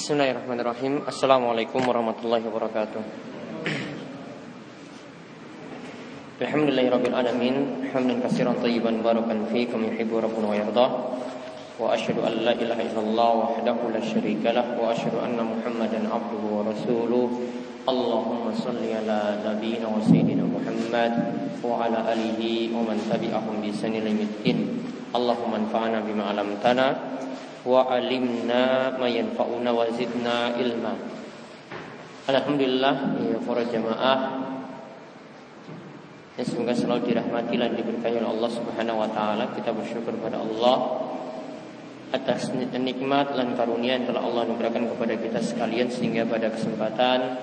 Bismillahirrahmanirrahim Assalamualaikum warahmatullahi wabarakatuh Alhamdulillahirabbil alamin hamdan katsiran tayyiban barakan fi kama yuhibbu rabbuna wa yarda wa asyhadu an la ilaha illallah wahdahu la syarika lah wa asyhadu anna muhammadan abduhu wa rasuluh Allahumma salli ala nabiyyina wa sayyidina Muhammad wa ala alihi wa man tabi'ahum bi ihsan ila Allahumma anfa'na bima 'allamtana 'allimna ma yanfa'una wa zidna ilma. Alhamdulillah ya para jamaah. Yang semoga selalu dirahmati dan diberkahi oleh Allah Subhanahu wa taala. Kita bersyukur kepada Allah atas nikmat dan karunia yang telah Allah anugerahkan kepada kita sekalian sehingga pada kesempatan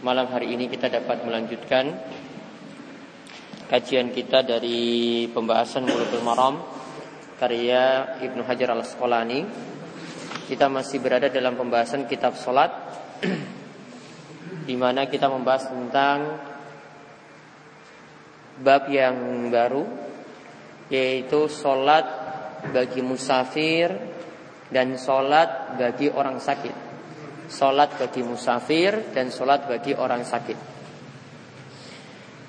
malam hari ini kita dapat melanjutkan kajian kita dari pembahasan Bulughul Maram karya Ibnu Hajar Al Asqalani. Kita masih berada dalam pembahasan kitab salat di mana kita membahas tentang bab yang baru yaitu solat bagi musafir dan solat bagi orang sakit. Solat bagi musafir dan solat bagi orang sakit.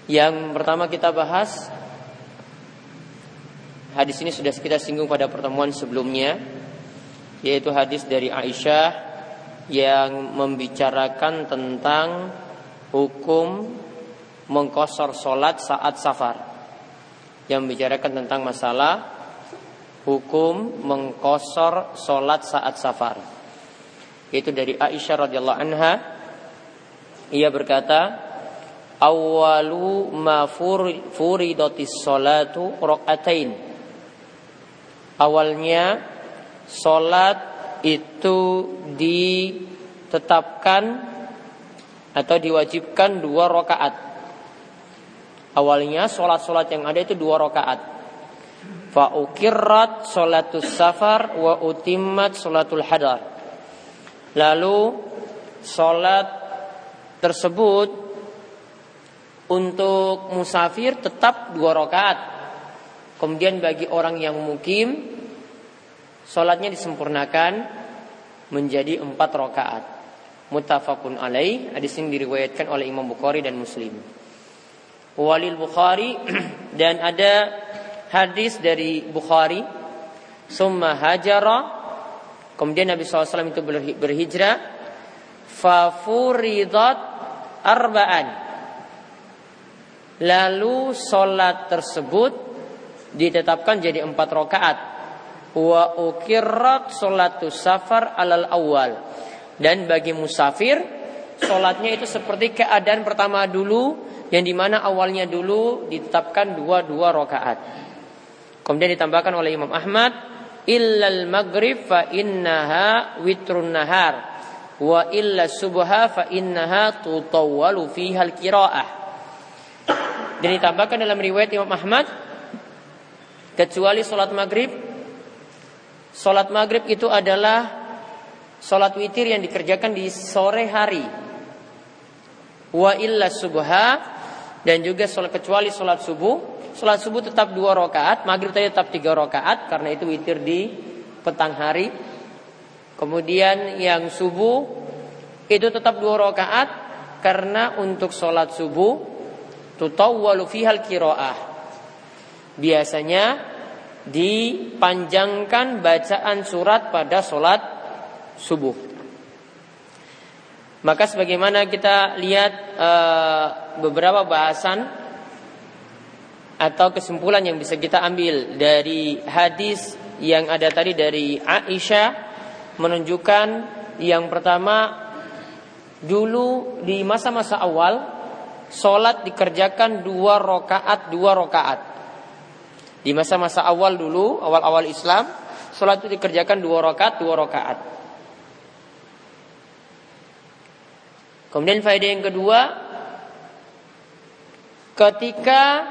Yang pertama kita bahas hadis ini sudah kita singgung pada pertemuan sebelumnya yaitu hadis dari Aisyah yang membicarakan tentang hukum mengkosor solat saat safar. Yang membicarakan tentang masalah hukum mengkosor solat saat safar. Itu dari Aisyah radhiyallahu anha. Ia berkata awalu ma furidatis salatu rokaatain awalnya solat itu ditetapkan atau diwajibkan dua rakaat Awalnya sholat-sholat yang ada itu dua rakaat. Fa'ukirrat sholatus safar wa utimmat sholatul hadar. Lalu sholat tersebut untuk musafir tetap dua rakaat. Kemudian bagi orang yang mukim sholatnya disempurnakan menjadi empat rakaat. Mutafakun alaih hadis ini diriwayatkan oleh Imam Bukhari dan Muslim walil Bukhari dan ada hadis dari Bukhari summa hajara kemudian Nabi SAW itu berhijrah fafuridat arba'an lalu solat tersebut ditetapkan jadi empat rakaat wa ukirrat solatus safar alal awal dan bagi musafir solatnya itu seperti keadaan pertama dulu yang di mana awalnya dulu ditetapkan dua-dua rakaat. Kemudian ditambahkan oleh Imam Ahmad, illal maghrib fa innaha witrun nahar wa illa subha fa innaha tutawwalu fiha al-qiraah. Dan ditambahkan dalam riwayat Imam Ahmad kecuali salat maghrib. Salat maghrib itu adalah salat witir yang dikerjakan di sore hari. Wa illa subha dan juga sholat kecuali sholat subuh. Sholat subuh tetap dua rakaat maghrib tadi tetap tiga rakaat karena itu witir di petang hari. Kemudian yang subuh itu tetap dua rakaat karena untuk sholat subuh tutawwalu fihal kiroah biasanya dipanjangkan bacaan surat pada sholat subuh. Maka sebagaimana kita lihat e, beberapa bahasan atau kesimpulan yang bisa kita ambil dari hadis yang ada tadi dari Aisyah menunjukkan yang pertama dulu di masa-masa awal sholat dikerjakan dua rokaat dua rokaat di masa-masa awal dulu awal-awal Islam sholat itu dikerjakan dua rokaat dua rokaat Kemudian faedah yang kedua, ketika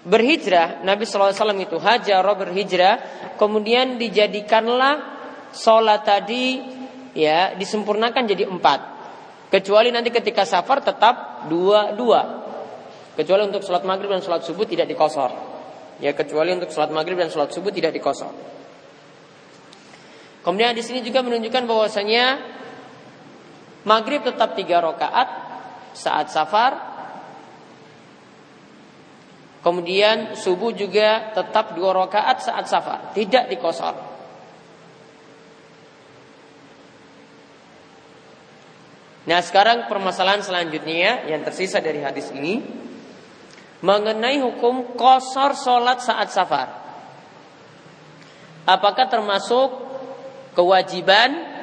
berhijrah, Nabi SAW itu hajar berhijrah, kemudian dijadikanlah sholat tadi ya disempurnakan jadi empat. Kecuali nanti ketika safar tetap dua dua. Kecuali untuk sholat maghrib dan sholat subuh tidak dikosor. Ya kecuali untuk sholat maghrib dan sholat subuh tidak dikosor. Kemudian di sini juga menunjukkan bahwasanya maghrib tetap tiga rakaat saat safar. Kemudian subuh juga tetap dua rakaat saat safar, tidak dikosor. Nah sekarang permasalahan selanjutnya yang tersisa dari hadis ini mengenai hukum kosor sholat saat safar. Apakah termasuk kewajiban?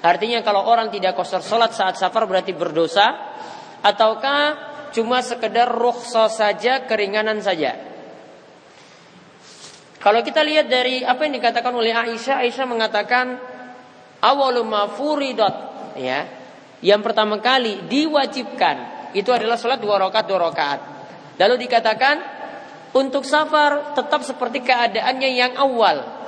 Artinya kalau orang tidak kosor sholat saat safar berarti berdosa, ataukah cuma sekedar rukhsah saja, keringanan saja? Kalau kita lihat dari apa yang dikatakan oleh Aisyah, Aisyah mengatakan awalu furidot ya. Yang pertama kali diwajibkan itu adalah sholat dua rakaat dua rakaat. Lalu dikatakan untuk safar tetap seperti keadaannya yang awal.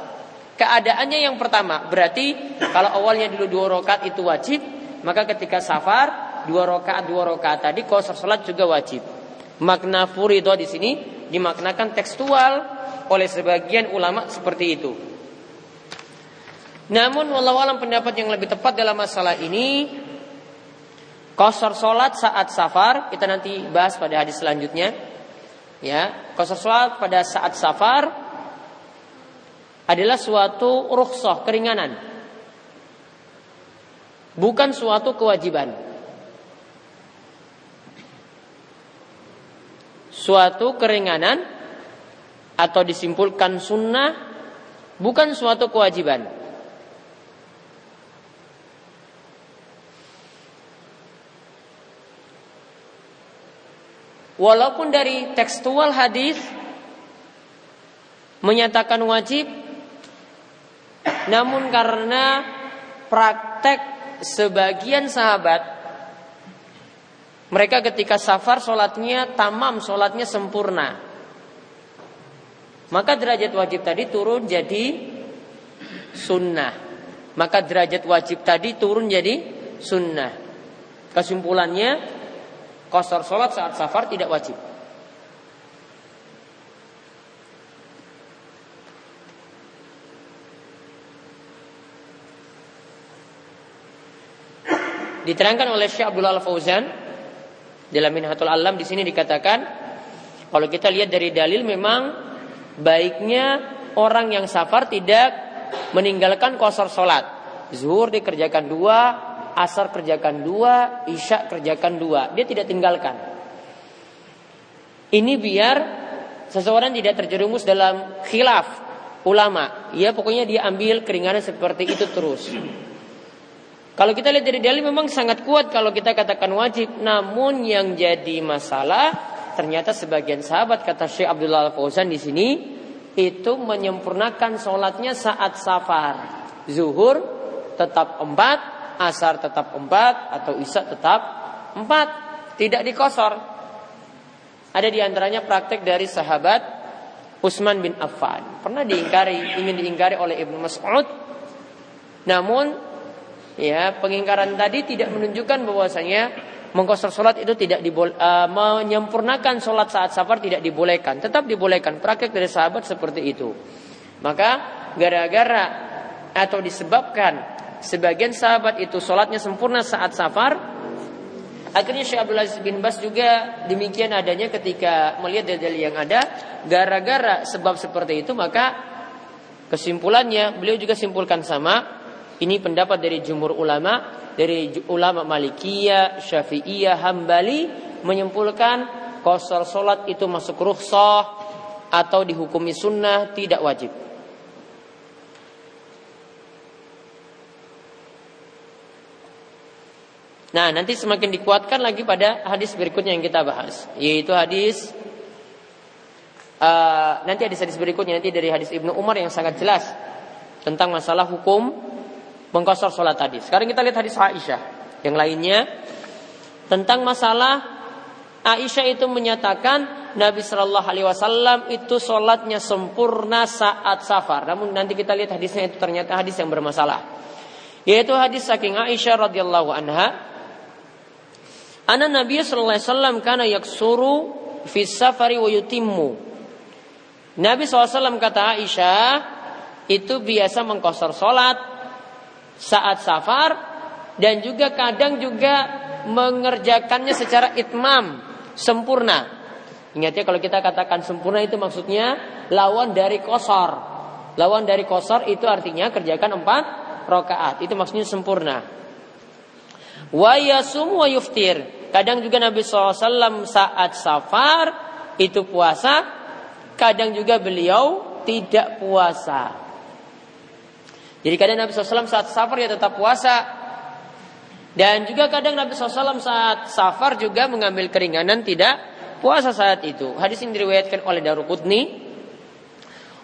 Keadaannya yang pertama berarti kalau awalnya dulu dua rakaat itu wajib, maka ketika safar dua rakaat dua rakaat tadi kosor salat juga wajib. Makna furido di sini dimaknakan tekstual oleh sebagian ulama seperti itu. Namun walau alam pendapat yang lebih tepat dalam masalah ini Kosor sholat saat safar kita nanti bahas pada hadis selanjutnya. Ya, kosor sholat pada saat safar adalah suatu rukhsah keringanan, bukan suatu kewajiban. Suatu keringanan atau disimpulkan sunnah bukan suatu kewajiban. Walaupun dari tekstual hadis menyatakan wajib, namun karena praktek sebagian sahabat mereka ketika safar sholatnya tamam, sholatnya sempurna. Maka derajat wajib tadi turun jadi sunnah. Maka derajat wajib tadi turun jadi sunnah. Kesimpulannya Kosor sholat saat safar tidak wajib. Diterangkan oleh Syekh Abdullah Al-Fauzan dalam Minhatul Alam di sini dikatakan kalau kita lihat dari dalil memang baiknya orang yang safar tidak meninggalkan kosor sholat. Zuhur dikerjakan dua, asar kerjakan dua, isya kerjakan dua. Dia tidak tinggalkan. Ini biar seseorang tidak terjerumus dalam khilaf ulama. Ya pokoknya dia ambil keringanan seperti itu terus. Kalau kita lihat dari dalil memang sangat kuat kalau kita katakan wajib. Namun yang jadi masalah ternyata sebagian sahabat kata Syekh Abdullah Al-Fauzan di sini itu menyempurnakan sholatnya saat safar. Zuhur tetap empat, asar tetap empat atau isya tetap empat, tidak dikosor. Ada di antaranya praktek dari sahabat Utsman bin Affan. Pernah diingkari, ingin diingkari oleh Ibnu Mas'ud. Namun ya pengingkaran tadi tidak menunjukkan bahwasanya mengkosor sholat itu tidak diboleh, uh, menyempurnakan sholat saat safar tidak dibolehkan, tetap dibolehkan. Praktek dari sahabat seperti itu. Maka gara-gara atau disebabkan sebagian sahabat itu sholatnya sempurna saat safar. Akhirnya Syekh Abdul Aziz bin Bas juga demikian adanya ketika melihat dalil yang ada. Gara-gara sebab seperti itu maka kesimpulannya beliau juga simpulkan sama. Ini pendapat dari jumhur ulama, dari ulama Malikiyah, Syafi'iyah, Hambali menyimpulkan kosor sholat itu masuk rukhsah atau dihukumi sunnah tidak wajib. Nah, nanti semakin dikuatkan lagi pada hadis berikutnya yang kita bahas, yaitu hadis uh, nanti hadis-hadis berikutnya nanti dari hadis Ibnu Umar yang sangat jelas tentang masalah hukum mengkosor sholat tadi. Sekarang kita lihat hadis Aisyah yang lainnya tentang masalah Aisyah itu menyatakan Nabi Shallallahu Alaihi Wasallam itu sholatnya sempurna saat safar. Namun nanti kita lihat hadisnya itu ternyata hadis yang bermasalah. Yaitu hadis saking Aisyah radhiyallahu anha Ana Nabi sallallahu alaihi wasallam kana yaksuru fi safari wa. Nabi SAW kata Aisyah itu biasa mengkosor sholat saat safar dan juga kadang juga mengerjakannya secara itmam sempurna. Ingat ya kalau kita katakan sempurna itu maksudnya lawan dari kosor. Lawan dari kosor itu artinya kerjakan empat rokaat. Itu maksudnya sempurna. Wa yasum wa yuftir. Kadang juga Nabi SAW saat safar itu puasa kadang juga beliau tidak puasa. Jadi kadang Nabi SAW saat safar ya tetap puasa. Dan juga kadang Nabi SAW saat safar juga mengambil keringanan tidak puasa saat itu. Hadis ini diriwayatkan oleh Daruqutni.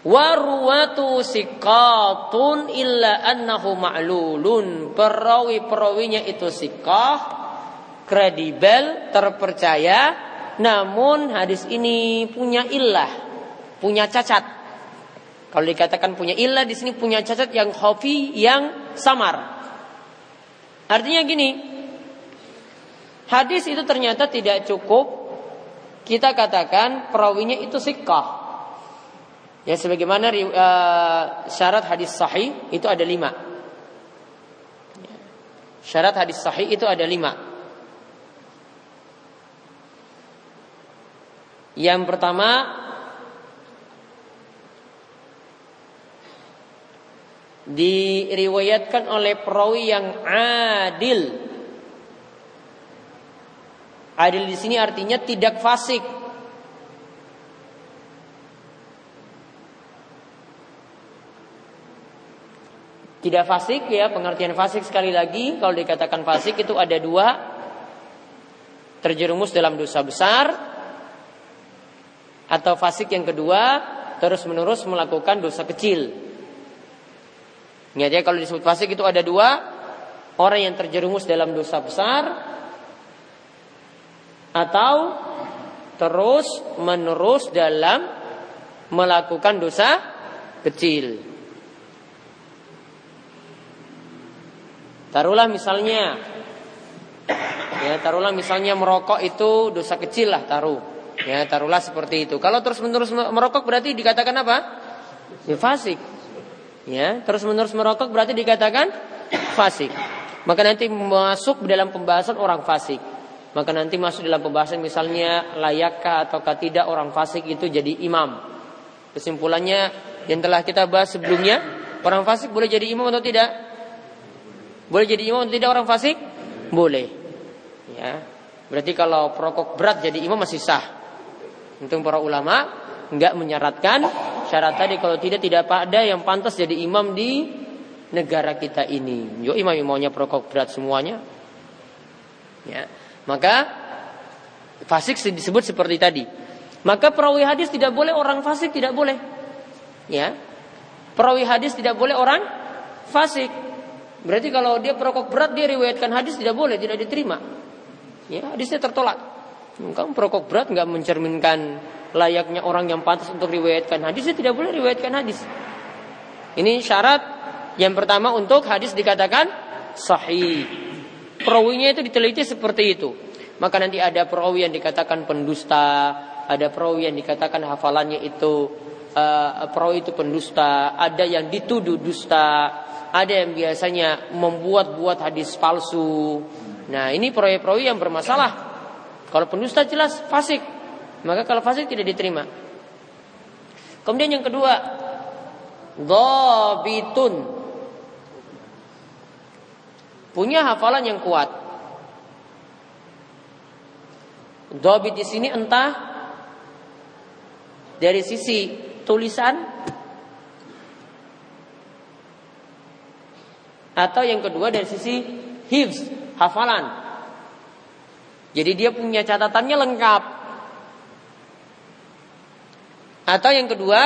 Waruwatu sikatun illa annahu ma'lulun. Perawi-perawinya itu sikah, kredibel, terpercaya. Namun hadis ini punya illah punya cacat. Kalau dikatakan punya ilah di sini punya cacat yang hobi yang samar. Artinya gini, hadis itu ternyata tidak cukup kita katakan perawinya itu sikah. Ya sebagaimana uh, syarat hadis sahih itu ada lima. Syarat hadis sahih itu ada lima. Yang pertama diriwayatkan oleh perawi yang adil. Adil di sini artinya tidak fasik. Tidak fasik ya, pengertian fasik sekali lagi kalau dikatakan fasik itu ada dua terjerumus dalam dosa besar atau fasik yang kedua terus menerus melakukan dosa kecil. Ya kalau disebut fasik itu ada dua orang yang terjerumus dalam dosa besar atau terus menerus dalam melakukan dosa kecil. Taruhlah misalnya ya taruhlah misalnya merokok itu dosa kecil lah taruh. Ya taruhlah seperti itu. Kalau terus menerus merokok berarti dikatakan apa? Ya fasik ya terus menerus merokok berarti dikatakan fasik maka nanti masuk dalam pembahasan orang fasik maka nanti masuk dalam pembahasan misalnya layakkah ataukah tidak orang fasik itu jadi imam kesimpulannya yang telah kita bahas sebelumnya orang fasik boleh jadi imam atau tidak boleh jadi imam tidak orang fasik boleh ya berarti kalau perokok berat jadi imam masih sah untuk para ulama nggak menyaratkan syarat tadi kalau tidak tidak ada yang pantas jadi imam di negara kita ini. Yo imam maunya perokok berat semuanya. Ya. Maka fasik disebut seperti tadi. Maka perawi hadis tidak boleh orang fasik tidak boleh. Ya. Perawi hadis tidak boleh orang fasik. Berarti kalau dia perokok berat dia riwayatkan hadis tidak boleh, tidak diterima. Ya, hadisnya tertolak. Kamu perokok berat nggak mencerminkan layaknya orang yang pantas untuk riwayatkan hadis, dia tidak boleh riwayatkan hadis. Ini syarat yang pertama untuk hadis dikatakan sahih. Perawinya itu diteliti seperti itu. Maka nanti ada perawi yang dikatakan pendusta, ada perawi yang dikatakan hafalannya itu uh, perawi itu pendusta, ada yang dituduh dusta, ada yang biasanya membuat-buat hadis palsu. Nah, ini perawi-perawi yang bermasalah. Kalau pendusta jelas fasik, maka kalau fasik tidak diterima. Kemudian yang kedua, dhabitun. Punya hafalan yang kuat. Dhabit di sini entah dari sisi tulisan atau yang kedua dari sisi hifz, hafalan. Jadi dia punya catatannya lengkap. Atau yang kedua,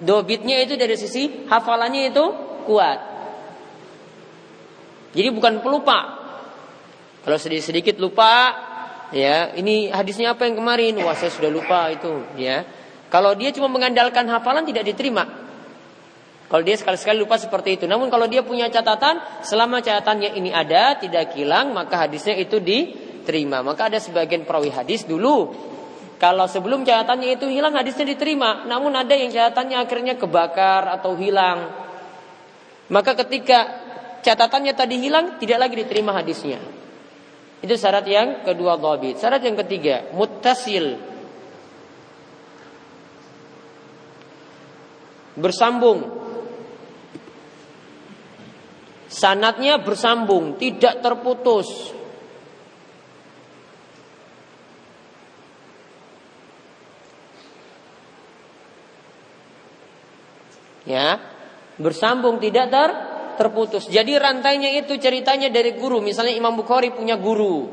dobitnya itu dari sisi hafalannya itu kuat. Jadi bukan pelupa. Kalau sedikit-sedikit lupa, ya ini hadisnya apa yang kemarin? Wah saya sudah lupa itu, ya. Kalau dia cuma mengandalkan hafalan tidak diterima. Kalau dia sekali-sekali lupa seperti itu. Namun kalau dia punya catatan, selama catatannya ini ada, tidak hilang, maka hadisnya itu diterima. Maka ada sebagian perawi hadis dulu Kalau sebelum catatannya itu hilang hadisnya diterima, namun ada yang catatannya akhirnya kebakar atau hilang. Maka ketika catatannya tadi hilang, tidak lagi diterima hadisnya. Itu syarat yang kedua dhabit. Syarat yang ketiga, muttasil. Bersambung. Sanatnya bersambung, tidak terputus. ya bersambung tidak ter terputus. Jadi rantainya itu ceritanya dari guru. Misalnya Imam Bukhari punya guru.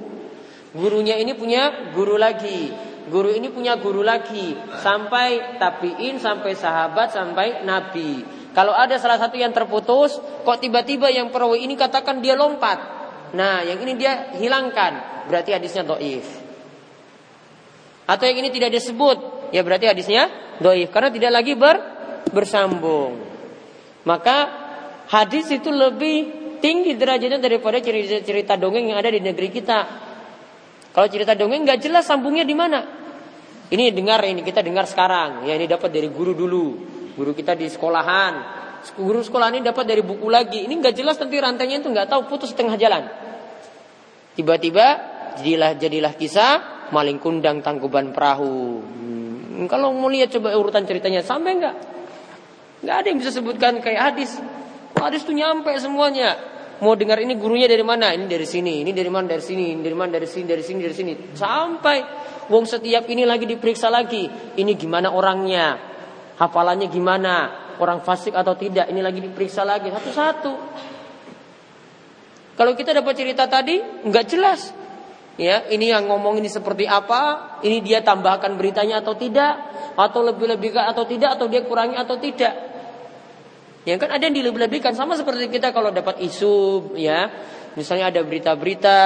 Gurunya ini punya guru lagi. Guru ini punya guru lagi. Sampai tapiin, sampai sahabat, sampai nabi. Kalau ada salah satu yang terputus, kok tiba-tiba yang perawi ini katakan dia lompat. Nah, yang ini dia hilangkan. Berarti hadisnya doif. Atau yang ini tidak disebut. Ya berarti hadisnya doif. Karena tidak lagi ber bersambung. Maka hadis itu lebih tinggi derajatnya daripada cerita-cerita dongeng yang ada di negeri kita. Kalau cerita dongeng nggak jelas sambungnya di mana. Ini dengar ini kita dengar sekarang. Ya ini dapat dari guru dulu. Guru kita di sekolahan. Guru sekolah ini dapat dari buku lagi. Ini nggak jelas nanti rantainya itu nggak tahu putus tengah jalan. Tiba-tiba jadilah jadilah kisah maling kundang tangkuban perahu. Hmm, kalau mau lihat coba urutan ceritanya sampai nggak? Nggak ada yang bisa sebutkan kayak hadis. Hadis itu nyampe semuanya. Mau dengar ini gurunya dari mana? Ini dari sini. Ini dari mana? Dari sini. Ini dari mana? Dari sini. Dari sini. Dari sini. Sampai wong setiap ini lagi diperiksa lagi. Ini gimana orangnya? Hafalannya gimana? Orang fasik atau tidak? Ini lagi diperiksa lagi satu-satu. Kalau kita dapat cerita tadi, nggak jelas. Ya, ini yang ngomong ini seperti apa? Ini dia tambahkan beritanya atau tidak? Atau lebih-lebihkan atau tidak? Atau dia kurangi atau tidak? Ya kan ada yang dilebih-lebihkan sama seperti kita kalau dapat isu ya. Misalnya ada berita-berita,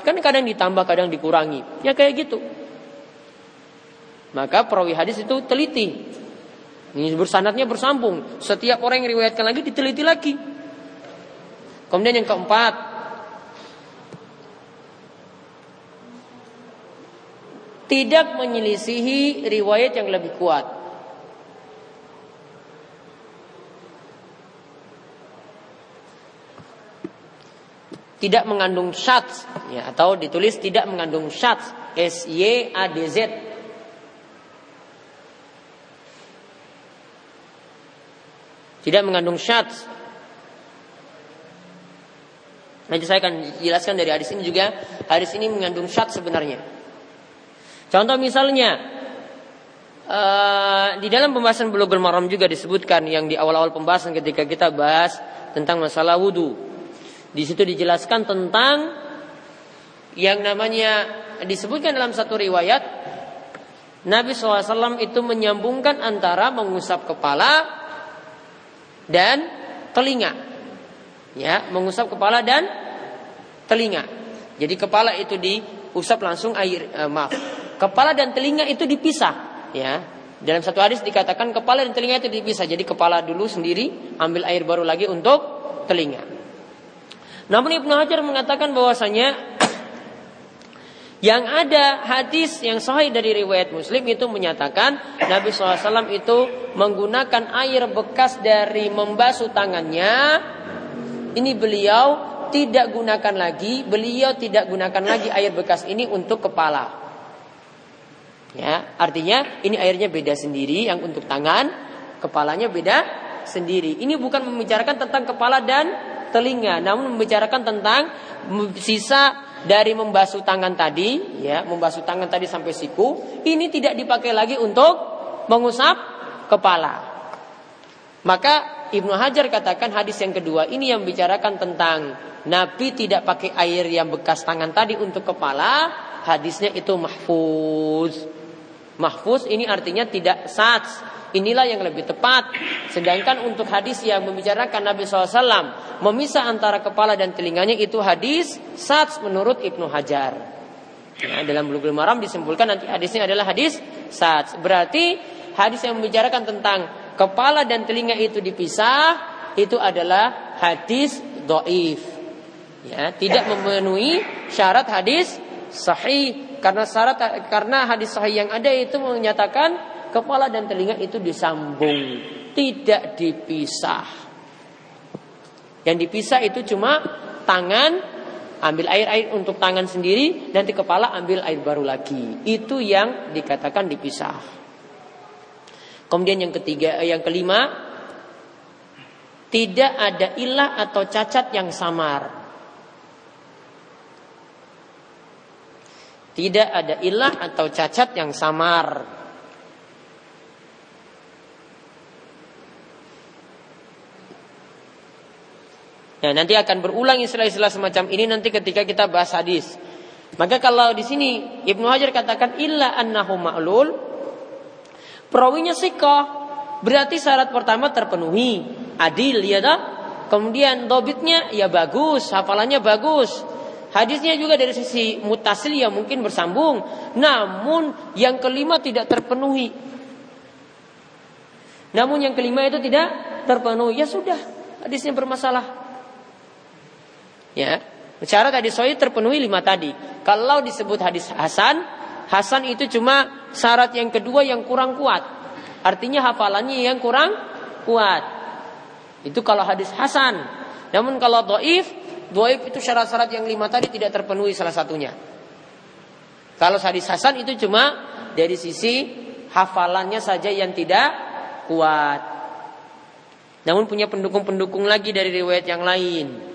kan kadang ditambah, kadang dikurangi. Ya kayak gitu. Maka perawi hadis itu teliti. Ini bersanatnya bersambung. Setiap orang yang riwayatkan lagi diteliti lagi. Kemudian yang keempat, tidak menyelisihi riwayat yang lebih kuat. Tidak mengandung syats. Ya, atau ditulis tidak mengandung syats. S Y A D Z. Tidak mengandung syats. Nanti saya akan jelaskan dari hadis ini juga. Hadis ini mengandung syat sebenarnya. Contoh misalnya uh, di dalam pembahasan Bulughul Maram juga disebutkan yang di awal-awal pembahasan ketika kita bahas tentang masalah wudhu. Di situ dijelaskan tentang yang namanya disebutkan dalam satu riwayat Nabi SAW itu menyambungkan antara mengusap kepala dan telinga. Ya, mengusap kepala dan telinga. Jadi kepala itu diusap langsung air eh, maaf. Kepala dan telinga itu dipisah, ya. Dalam satu hadis dikatakan kepala dan telinga itu dipisah. Jadi kepala dulu sendiri, ambil air baru lagi untuk telinga. Namun Ibnu Hajar mengatakan bahwasanya yang ada hadis yang sahih dari riwayat Muslim itu menyatakan Nabi SAW itu menggunakan air bekas dari membasuh tangannya. Ini beliau tidak gunakan lagi, beliau tidak gunakan lagi air bekas ini untuk kepala. Ya, artinya ini airnya beda sendiri yang untuk tangan, kepalanya beda sendiri. Ini bukan membicarakan tentang kepala dan telinga, namun membicarakan tentang sisa dari membasuh tangan tadi, ya, membasuh tangan tadi sampai siku, ini tidak dipakai lagi untuk mengusap kepala. Maka Ibnu Hajar katakan hadis yang kedua ini yang bicarakan tentang Nabi tidak pakai air yang bekas tangan tadi untuk kepala, hadisnya itu mahfuz. Mahfuz ini artinya tidak sats, Inilah yang lebih tepat. Sedangkan untuk hadis yang membicarakan Nabi SAW memisah antara kepala dan telinganya itu hadis sats menurut Ibnu Hajar. Nah, dalam Bulughul Maram disimpulkan nanti hadisnya adalah hadis sats. Berarti hadis yang membicarakan tentang kepala dan telinga itu dipisah itu adalah hadis doif. Ya, tidak memenuhi syarat hadis sahih karena syarat karena hadis sahih yang ada itu menyatakan kepala dan telinga itu disambung, tidak dipisah. Yang dipisah itu cuma tangan ambil air air untuk tangan sendiri, nanti kepala ambil air baru lagi. Itu yang dikatakan dipisah. Kemudian yang ketiga, eh, yang kelima, tidak ada ilah atau cacat yang samar. Tidak ada ilah atau cacat yang samar. Nah, nanti akan berulang istilah-istilah semacam ini nanti ketika kita bahas hadis. Maka kalau di sini Ibnu Hajar katakan illa annahu ma'lul perawinya sikoh berarti syarat pertama terpenuhi adil ya dah kemudian dobitnya ya bagus hafalannya bagus Hadisnya juga dari sisi mutasil yang mungkin bersambung. Namun yang kelima tidak terpenuhi. Namun yang kelima itu tidak terpenuhi. Ya sudah, hadisnya bermasalah. Ya, syarat hadis sahih terpenuhi lima tadi. Kalau disebut hadis hasan, hasan itu cuma syarat yang kedua yang kurang kuat. Artinya hafalannya yang kurang kuat. Itu kalau hadis hasan. Namun kalau doif Doib itu syarat-syarat yang lima tadi tidak terpenuhi salah satunya. Kalau hadis Hasan itu cuma dari sisi hafalannya saja yang tidak kuat. Namun punya pendukung-pendukung lagi dari riwayat yang lain.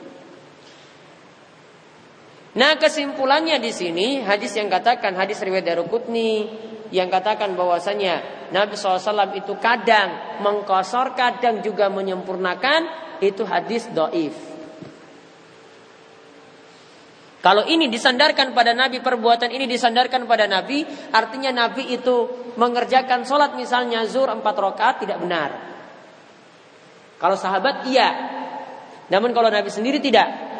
Nah kesimpulannya di sini hadis yang katakan hadis riwayat Darukutni yang katakan bahwasanya Nabi SAW itu kadang mengkosor kadang juga menyempurnakan itu hadis doif. Kalau ini disandarkan pada Nabi, perbuatan ini disandarkan pada Nabi, artinya Nabi itu mengerjakan sholat misalnya zuhur empat rakaat tidak benar. Kalau sahabat iya, namun kalau Nabi sendiri tidak.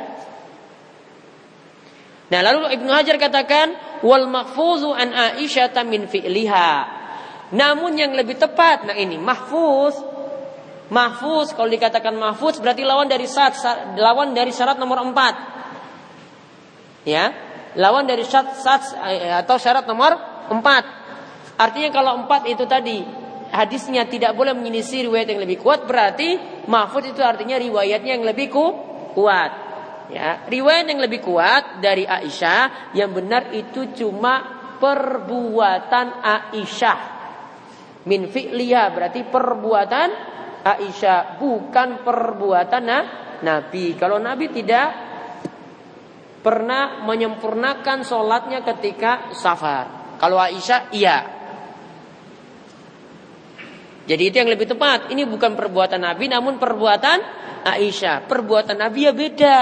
Nah lalu Ibnu Hajar katakan wal mahfuzu an Aisyah min fi'liha. Namun yang lebih tepat, nah ini mahfuz, mahfuz kalau dikatakan mahfuz berarti lawan dari syarat, lawan dari syarat nomor empat. Ya lawan dari syarat, syarat eh, atau syarat nomor empat. Artinya kalau empat itu tadi hadisnya tidak boleh menyelisih riwayat yang lebih kuat berarti mahfud itu artinya riwayatnya yang lebih ku, kuat ya riwayat yang lebih kuat dari Aisyah yang benar itu cuma perbuatan Aisyah min fi'liha berarti perbuatan Aisyah bukan perbuatan nah, Nabi kalau Nabi tidak pernah menyempurnakan sholatnya ketika safar. Kalau Aisyah, iya. Jadi itu yang lebih tepat. Ini bukan perbuatan Nabi, namun perbuatan Aisyah. Perbuatan Nabi ya beda.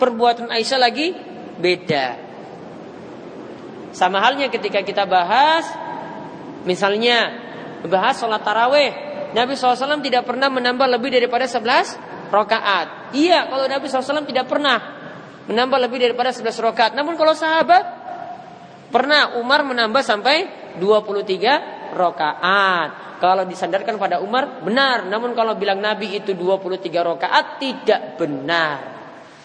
Perbuatan Aisyah lagi beda. Sama halnya ketika kita bahas, misalnya bahas sholat taraweh. Nabi SAW tidak pernah menambah lebih daripada 11 rakaat. Iya, kalau Nabi SAW tidak pernah menambah lebih daripada 11 rakaat. Namun kalau sahabat pernah Umar menambah sampai 23 rakaat. Kalau disandarkan pada Umar benar, namun kalau bilang Nabi itu 23 rakaat tidak benar.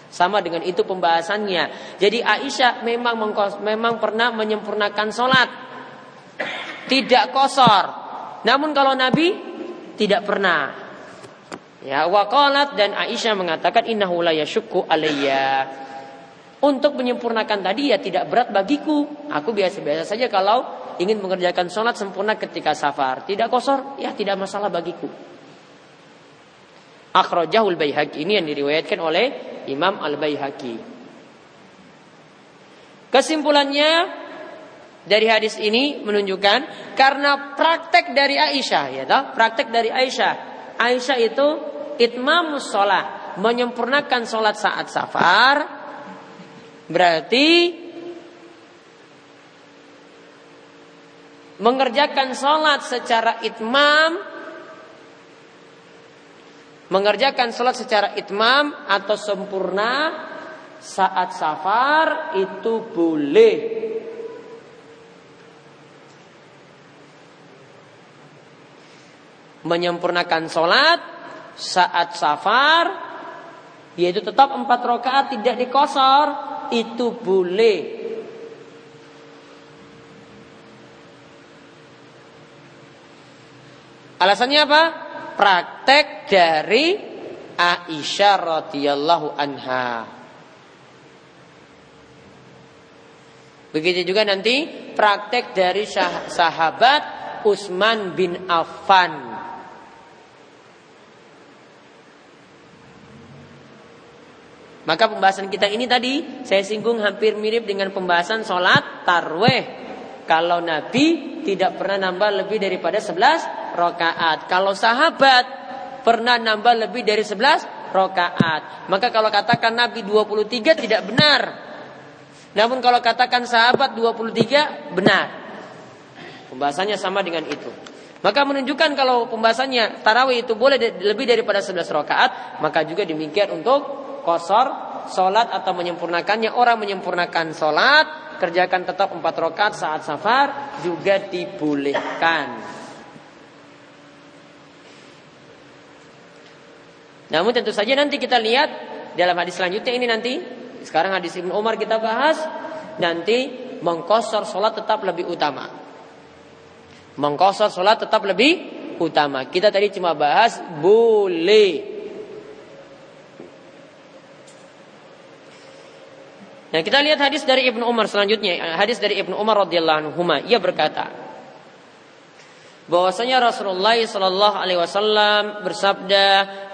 Sama dengan itu pembahasannya. Jadi Aisyah memang memang pernah menyempurnakan sholat, tidak kosor. Namun kalau Nabi tidak pernah. Ya, waqalat dan Aisyah mengatakan innahu la yashukku alayya. Untuk menyempurnakan tadi ya tidak berat bagiku. Aku biasa-biasa saja kalau ingin mengerjakan sholat sempurna ketika safar. Tidak kosor, ya tidak masalah bagiku. Akhrajahul Baihaqi ini yang diriwayatkan oleh Imam Al-Baihaqi. Kesimpulannya dari hadis ini menunjukkan karena praktek dari Aisyah ya toh, praktek dari Aisyah. Aisyah itu itmamus sholat, menyempurnakan sholat saat safar Berarti mengerjakan sholat secara itmam mengerjakan sholat secara itmam atau sempurna saat safar itu boleh menyempurnakan sholat saat safar yaitu tetap empat rakaat tidak dikosor itu boleh. Alasannya apa? Praktek dari Aisyah radhiyallahu anha. Begitu juga nanti praktek dari sahabat Utsman bin Affan. Maka pembahasan kita ini tadi saya singgung hampir mirip dengan pembahasan sholat tarweh. Kalau Nabi tidak pernah nambah lebih daripada 11 rakaat. Kalau sahabat pernah nambah lebih dari 11 rakaat. Maka kalau katakan Nabi 23 tidak benar. Namun kalau katakan sahabat 23 benar. Pembahasannya sama dengan itu. Maka menunjukkan kalau pembahasannya tarawih itu boleh lebih daripada 11 rakaat, maka juga demikian untuk kosor solat atau menyempurnakannya orang menyempurnakan solat kerjakan tetap empat rakaat saat safar juga dibolehkan. Namun tentu saja nanti kita lihat dalam hadis selanjutnya ini nanti. Sekarang hadis Ibnu Umar kita bahas. Nanti mengkosor solat tetap lebih utama. Mengkosor solat tetap lebih utama. Kita tadi cuma bahas boleh. Nah, kita lihat hadis dari Ibnu Umar selanjutnya, hadis dari Ibnu Umar radhiyallahu anhu, ia berkata bahwasanya Rasulullah sallallahu alaihi wasallam bersabda,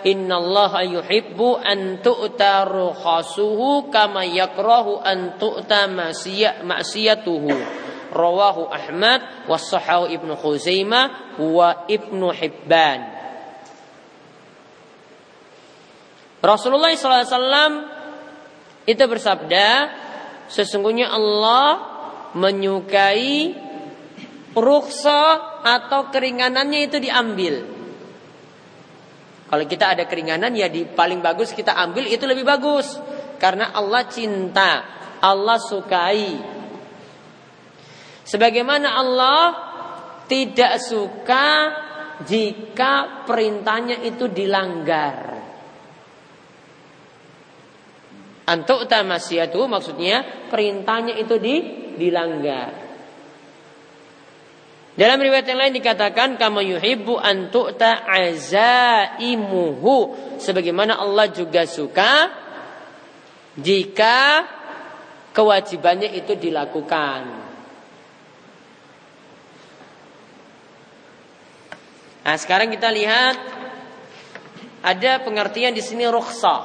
"Innallaha yuhibbu an tu'ta rukhasuhu kama yakrahu an tu'ta ma'siyatuhu." Rawahu Ahmad wa sahahu Ibnu Khuzaimah wa Ibnu Hibban. Rasulullah wasallam itu bersabda, sesungguhnya Allah menyukai ruksa atau keringanannya itu diambil. Kalau kita ada keringanan ya di paling bagus kita ambil itu lebih bagus. Karena Allah cinta, Allah sukai. Sebagaimana Allah tidak suka jika perintahnya itu dilanggar. Antuk tamasiyatu maksudnya perintahnya itu di, dilanggar. Dalam riwayat yang lain dikatakan kama yuhibbu antu'ta azaimuhu sebagaimana Allah juga suka jika kewajibannya itu dilakukan. Nah, sekarang kita lihat ada pengertian di sini rukhsah.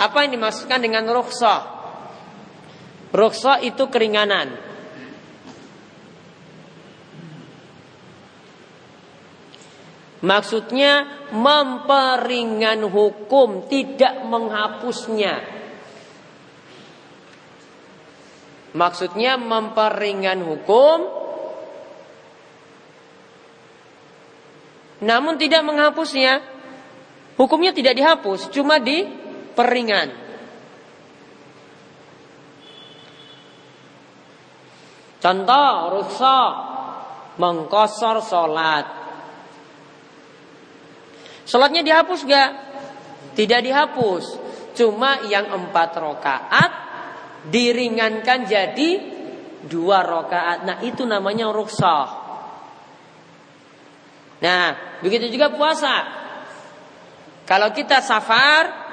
Apa yang dimaksudkan dengan rukhsah? Rukhsah itu keringanan. Maksudnya memperingan hukum, tidak menghapusnya. Maksudnya memperingan hukum namun tidak menghapusnya. Hukumnya tidak dihapus, cuma di peringan. Contoh rusak mengkosor solat. Solatnya dihapus gak? Tidak dihapus. Cuma yang empat rokaat diringankan jadi dua rokaat. Nah itu namanya ruksah. Nah begitu juga puasa. Kalau kita safar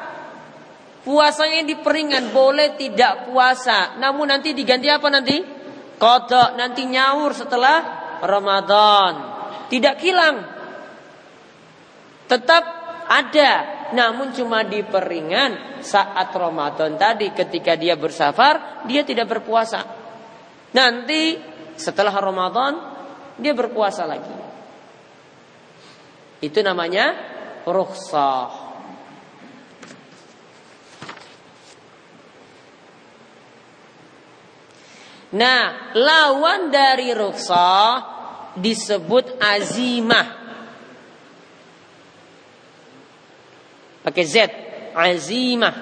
Puasanya diperingan boleh tidak puasa. Namun nanti diganti apa nanti? Kodok nanti nyaur setelah Ramadan. Tidak kilang. Tetap ada. Namun cuma diperingan saat Ramadan tadi ketika dia bersafar. Dia tidak berpuasa. Nanti setelah Ramadan dia berpuasa lagi. Itu namanya rukhsah. Nah, lawan dari rukhsah disebut azimah. Pakai Z, azimah.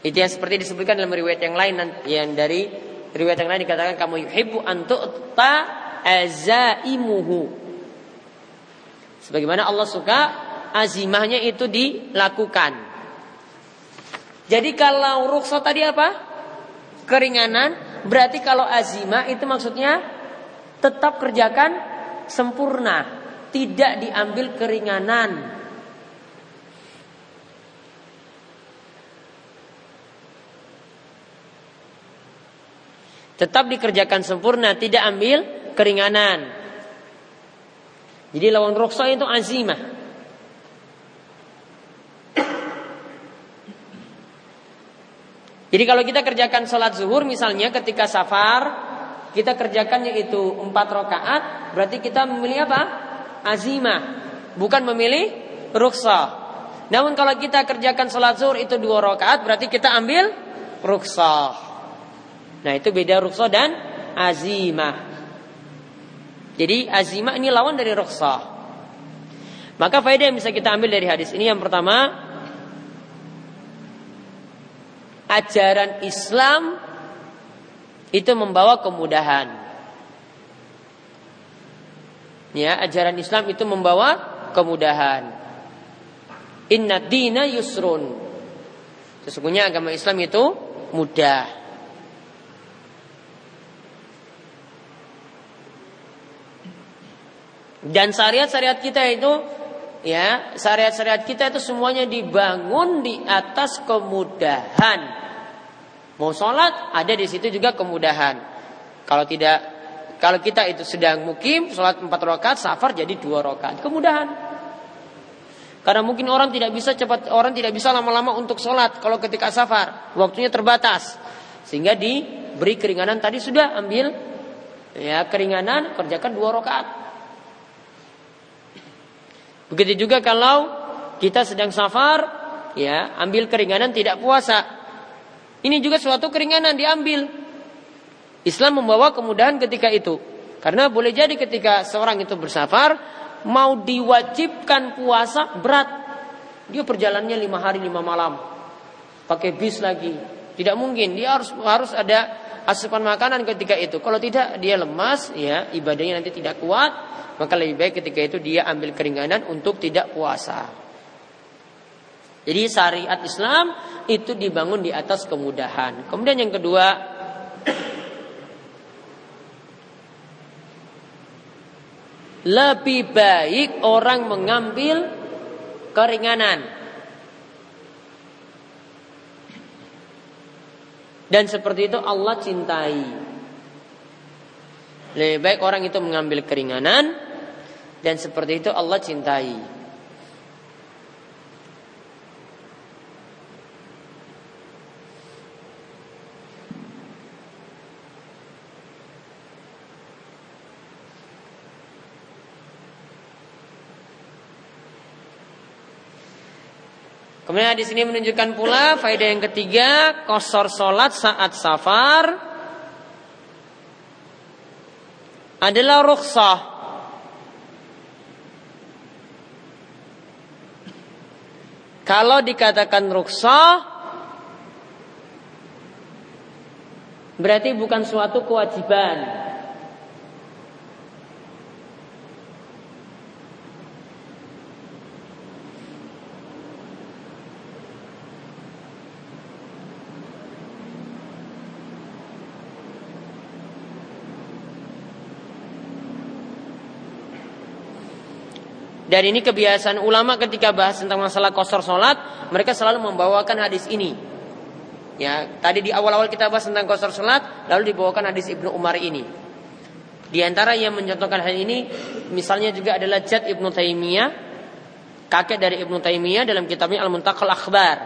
Itu yang seperti disebutkan dalam riwayat yang lain yang dari riwayat yang lain dikatakan kamu yuhibbu antu'ta azaimuhu. Sebagaimana Allah suka azimahnya itu dilakukan. Jadi kalau rukso tadi apa? Keringanan. Berarti kalau azima itu maksudnya tetap kerjakan sempurna, tidak diambil keringanan. Tetap dikerjakan sempurna, tidak ambil keringanan. Jadi lawan roksa itu azimah. Jadi kalau kita kerjakan sholat zuhur misalnya ketika safar, kita kerjakan yaitu empat rakaat, berarti kita memilih apa? Azimah, bukan memilih ruksa. Namun kalau kita kerjakan sholat zuhur itu dua rakaat, berarti kita ambil ruksa. Nah itu beda ruksa dan azimah. Jadi azimah ini lawan dari ruksa. Maka faedah yang bisa kita ambil dari hadis ini yang pertama, ajaran Islam itu membawa kemudahan. Ya, ajaran Islam itu membawa kemudahan. Inna dina yusrun. Sesungguhnya agama Islam itu mudah. Dan syariat-syariat kita itu ya, syariat-syariat kita itu semuanya dibangun di atas kemudahan. Mau sholat ada di situ juga kemudahan. Kalau tidak, kalau kita itu sedang mukim sholat empat rakaat, safar jadi dua rakaat. Kemudahan. Karena mungkin orang tidak bisa cepat, orang tidak bisa lama-lama untuk sholat kalau ketika safar, waktunya terbatas, sehingga diberi keringanan tadi sudah ambil ya keringanan kerjakan dua rakaat. Begitu juga kalau kita sedang safar, ya ambil keringanan tidak puasa, ini juga suatu keringanan diambil. Islam membawa kemudahan ketika itu. Karena boleh jadi ketika seorang itu bersafar, mau diwajibkan puasa berat. Dia perjalannya lima hari lima malam. Pakai bis lagi. Tidak mungkin. Dia harus harus ada asupan makanan ketika itu. Kalau tidak dia lemas, ya ibadahnya nanti tidak kuat. Maka lebih baik ketika itu dia ambil keringanan untuk tidak puasa. Jadi syariat Islam itu dibangun di atas kemudahan. Kemudian yang kedua, lebih baik orang mengambil keringanan. Dan seperti itu Allah cintai. Lebih baik orang itu mengambil keringanan dan seperti itu Allah cintai. Kemudian di sini menunjukkan pula faedah yang ketiga, kosor solat saat safar adalah rukhsah. Kalau dikatakan rukhsah berarti bukan suatu kewajiban. Dan ini kebiasaan ulama ketika bahas tentang masalah kosor sholat, mereka selalu membawakan hadis ini. Ya, tadi di awal-awal kita bahas tentang kosor sholat, lalu dibawakan hadis Ibnu Umar ini. Di antara yang mencontohkan hal ini, misalnya juga adalah Jad Ibnu Taimiyah, kakek dari Ibnu Taimiyah dalam kitabnya Al-Muntaqal Akhbar.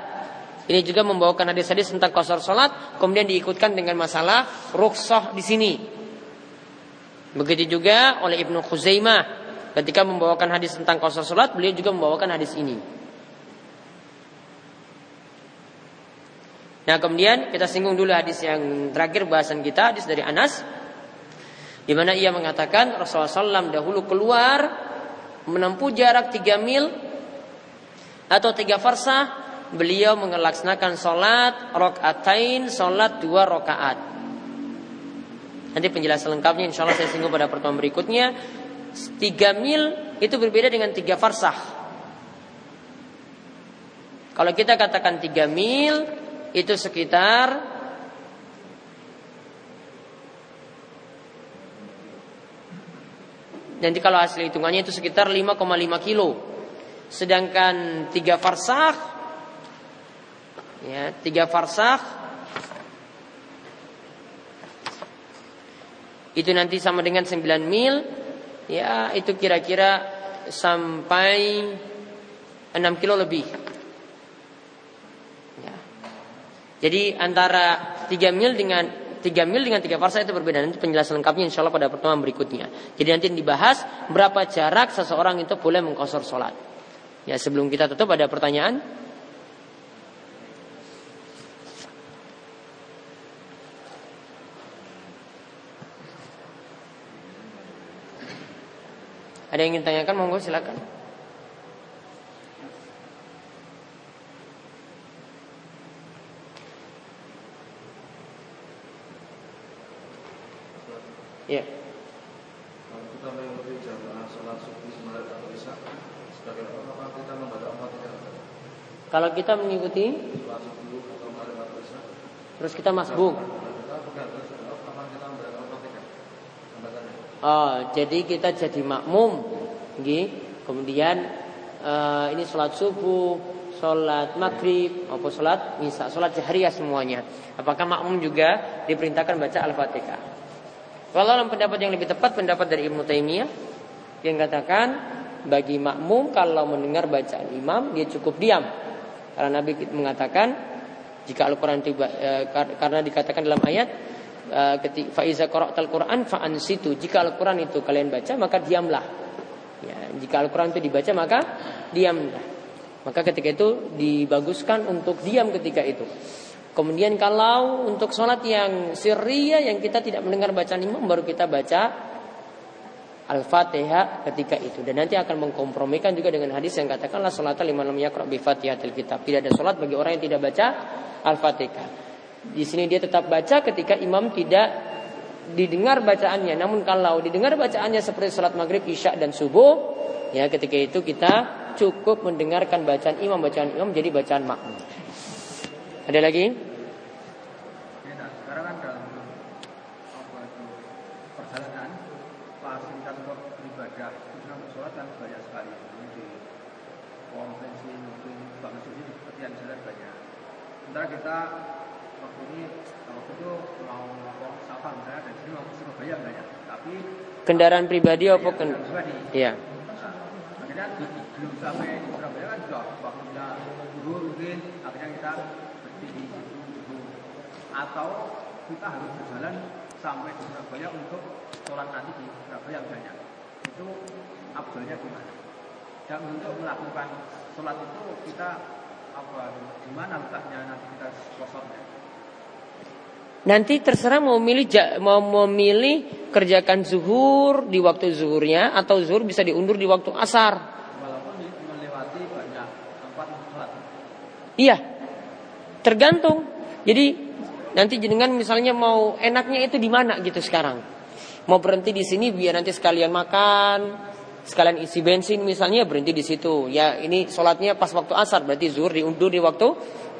Ini juga membawakan hadis-hadis tentang kosor sholat, kemudian diikutkan dengan masalah rukhsah di sini. Begitu juga oleh Ibnu Khuzaimah Ketika membawakan hadis tentang kosor sholat, beliau juga membawakan hadis ini. Nah kemudian kita singgung dulu hadis yang terakhir bahasan kita, hadis dari Anas. Di mana ia mengatakan Rasulullah SAW dahulu keluar menempuh jarak 3 mil atau 3 farsah beliau mengelaksanakan sholat rokaatain sholat dua rokaat. Nanti penjelasan lengkapnya insya Allah saya singgung pada pertemuan berikutnya tiga mil itu berbeda dengan tiga farsah. Kalau kita katakan tiga mil itu sekitar nanti kalau hasil hitungannya itu sekitar 5,5 kilo. Sedangkan 3 farsakh ya, 3 farsakh itu nanti sama dengan 9 mil ya itu kira-kira sampai 6 kilo lebih. Ya. Jadi antara 3 mil dengan 3 mil dengan 3 farsa itu berbeda. Nanti penjelasan lengkapnya insya Allah pada pertemuan berikutnya. Jadi nanti dibahas berapa jarak seseorang itu boleh mengkosor sholat. Ya sebelum kita tutup ada pertanyaan? Ada yang ingin tanyakan monggo silakan. Ya. Kalau kita mengikuti jamaah sholat subuh maghrib atau isya, sebagai apa kita membaca empat Kalau kita mengikuti sholat subuh atau maghrib atau isya, terus kita masbuk. kita bukan terus apa kita membaca empat Oh, jadi kita jadi makmum, Gih. Kemudian uh, ini sholat subuh, sholat maghrib, maupun sholat misa, sholat jahriyah semuanya. Apakah makmum juga diperintahkan baca al-fatihah? Kalau dalam pendapat yang lebih tepat pendapat dari Ibnu Taimiyah yang katakan bagi makmum kalau mendengar bacaan imam dia cukup diam. Karena Nabi mengatakan jika Al-Qur'an tiba e, karena dikatakan dalam ayat faiza qara'tal Qur'an fa ansitu. Jika Al-Qur'an itu kalian baca maka diamlah. Ya, jika Al-Qur'an itu dibaca maka diamlah. Maka ketika itu dibaguskan untuk diam ketika itu. Kemudian kalau untuk sholat yang sirriyah yang kita tidak mendengar bacaan imam baru kita baca Al-Fatihah ketika itu dan nanti akan mengkompromikan juga dengan hadis yang katakanlah sholat lima lam yaqra bi Fatihatil kitab. Tidak ada sholat bagi orang yang tidak baca Al-Fatihah. Di sini dia tetap baca ketika imam tidak didengar bacaannya. Namun kalau didengar bacaannya seperti sholat maghrib, isya dan subuh, ya ketika itu kita cukup mendengarkan bacaan imam, bacaan imam jadi bacaan makmum. Ada lagi? Sekarang kan dalam perjalanan fasilitas beribadah khususnya untuk sholat kan banyak sekali. Ini di konvensi mungkin bangun seperti yang saya banyak. Sementara kita waktu ini waktu itu mau mau safar misalnya dari sini mau ke Surabaya banyak, tapi kendaraan pribadi apa kan? Iya. Akhirnya belum sampai di Surabaya kan sudah waktunya dulu mungkin akhirnya kita atau kita harus berjalan sampai di Surabaya untuk sholat nanti di Surabaya misalnya. Itu abdulnya gimana? Dan untuk melakukan sholat itu kita apa di mana letaknya nanti kita kosongnya Nanti terserah mau milih mau memilih kerjakan zuhur di waktu zuhurnya atau zuhur bisa diundur di waktu asar. Iya, tergantung. Jadi nanti jenengan misalnya mau enaknya itu di mana gitu sekarang. Mau berhenti di sini biar nanti sekalian makan, sekalian isi bensin misalnya berhenti di situ. Ya ini sholatnya pas waktu asar berarti zuhur diundur di waktu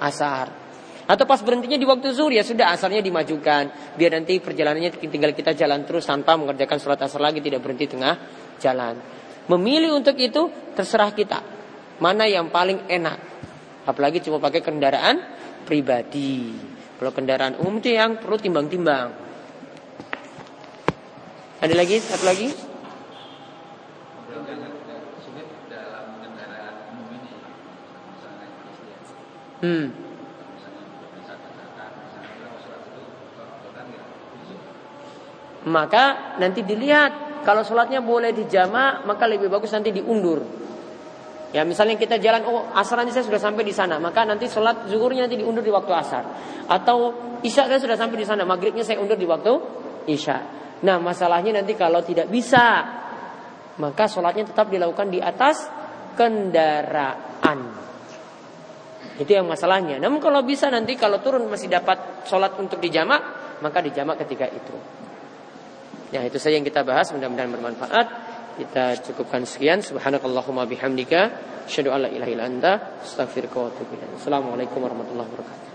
asar. Atau pas berhentinya di waktu zuhur ya sudah asarnya dimajukan biar nanti perjalanannya tinggal kita jalan terus tanpa mengerjakan sholat asar lagi tidak berhenti tengah jalan. Memilih untuk itu terserah kita. Mana yang paling enak. Apalagi cuma pakai kendaraan pribadi. Kalau kendaraan umum itu yang perlu timbang-timbang. Ada lagi? Satu lagi? Hmm. Maka nanti dilihat kalau sholatnya boleh dijamak maka lebih bagus nanti diundur. Ya misalnya kita jalan, oh asar aja saya sudah sampai di sana, maka nanti sholat zuhurnya nanti diundur di waktu asar. Atau isya saya sudah sampai di sana, maghribnya saya undur di waktu isya. Nah masalahnya nanti kalau tidak bisa, maka sholatnya tetap dilakukan di atas kendaraan. Itu yang masalahnya. Namun kalau bisa nanti kalau turun masih dapat sholat untuk dijamak, maka dijamak ketika itu. Ya itu saja yang kita bahas, mudah-mudahan bermanfaat. Kita cukupkan sekian. Subhanakallahumma bihamdika. Asyhadu an la anta. Assalamualaikum warahmatullahi wabarakatuh.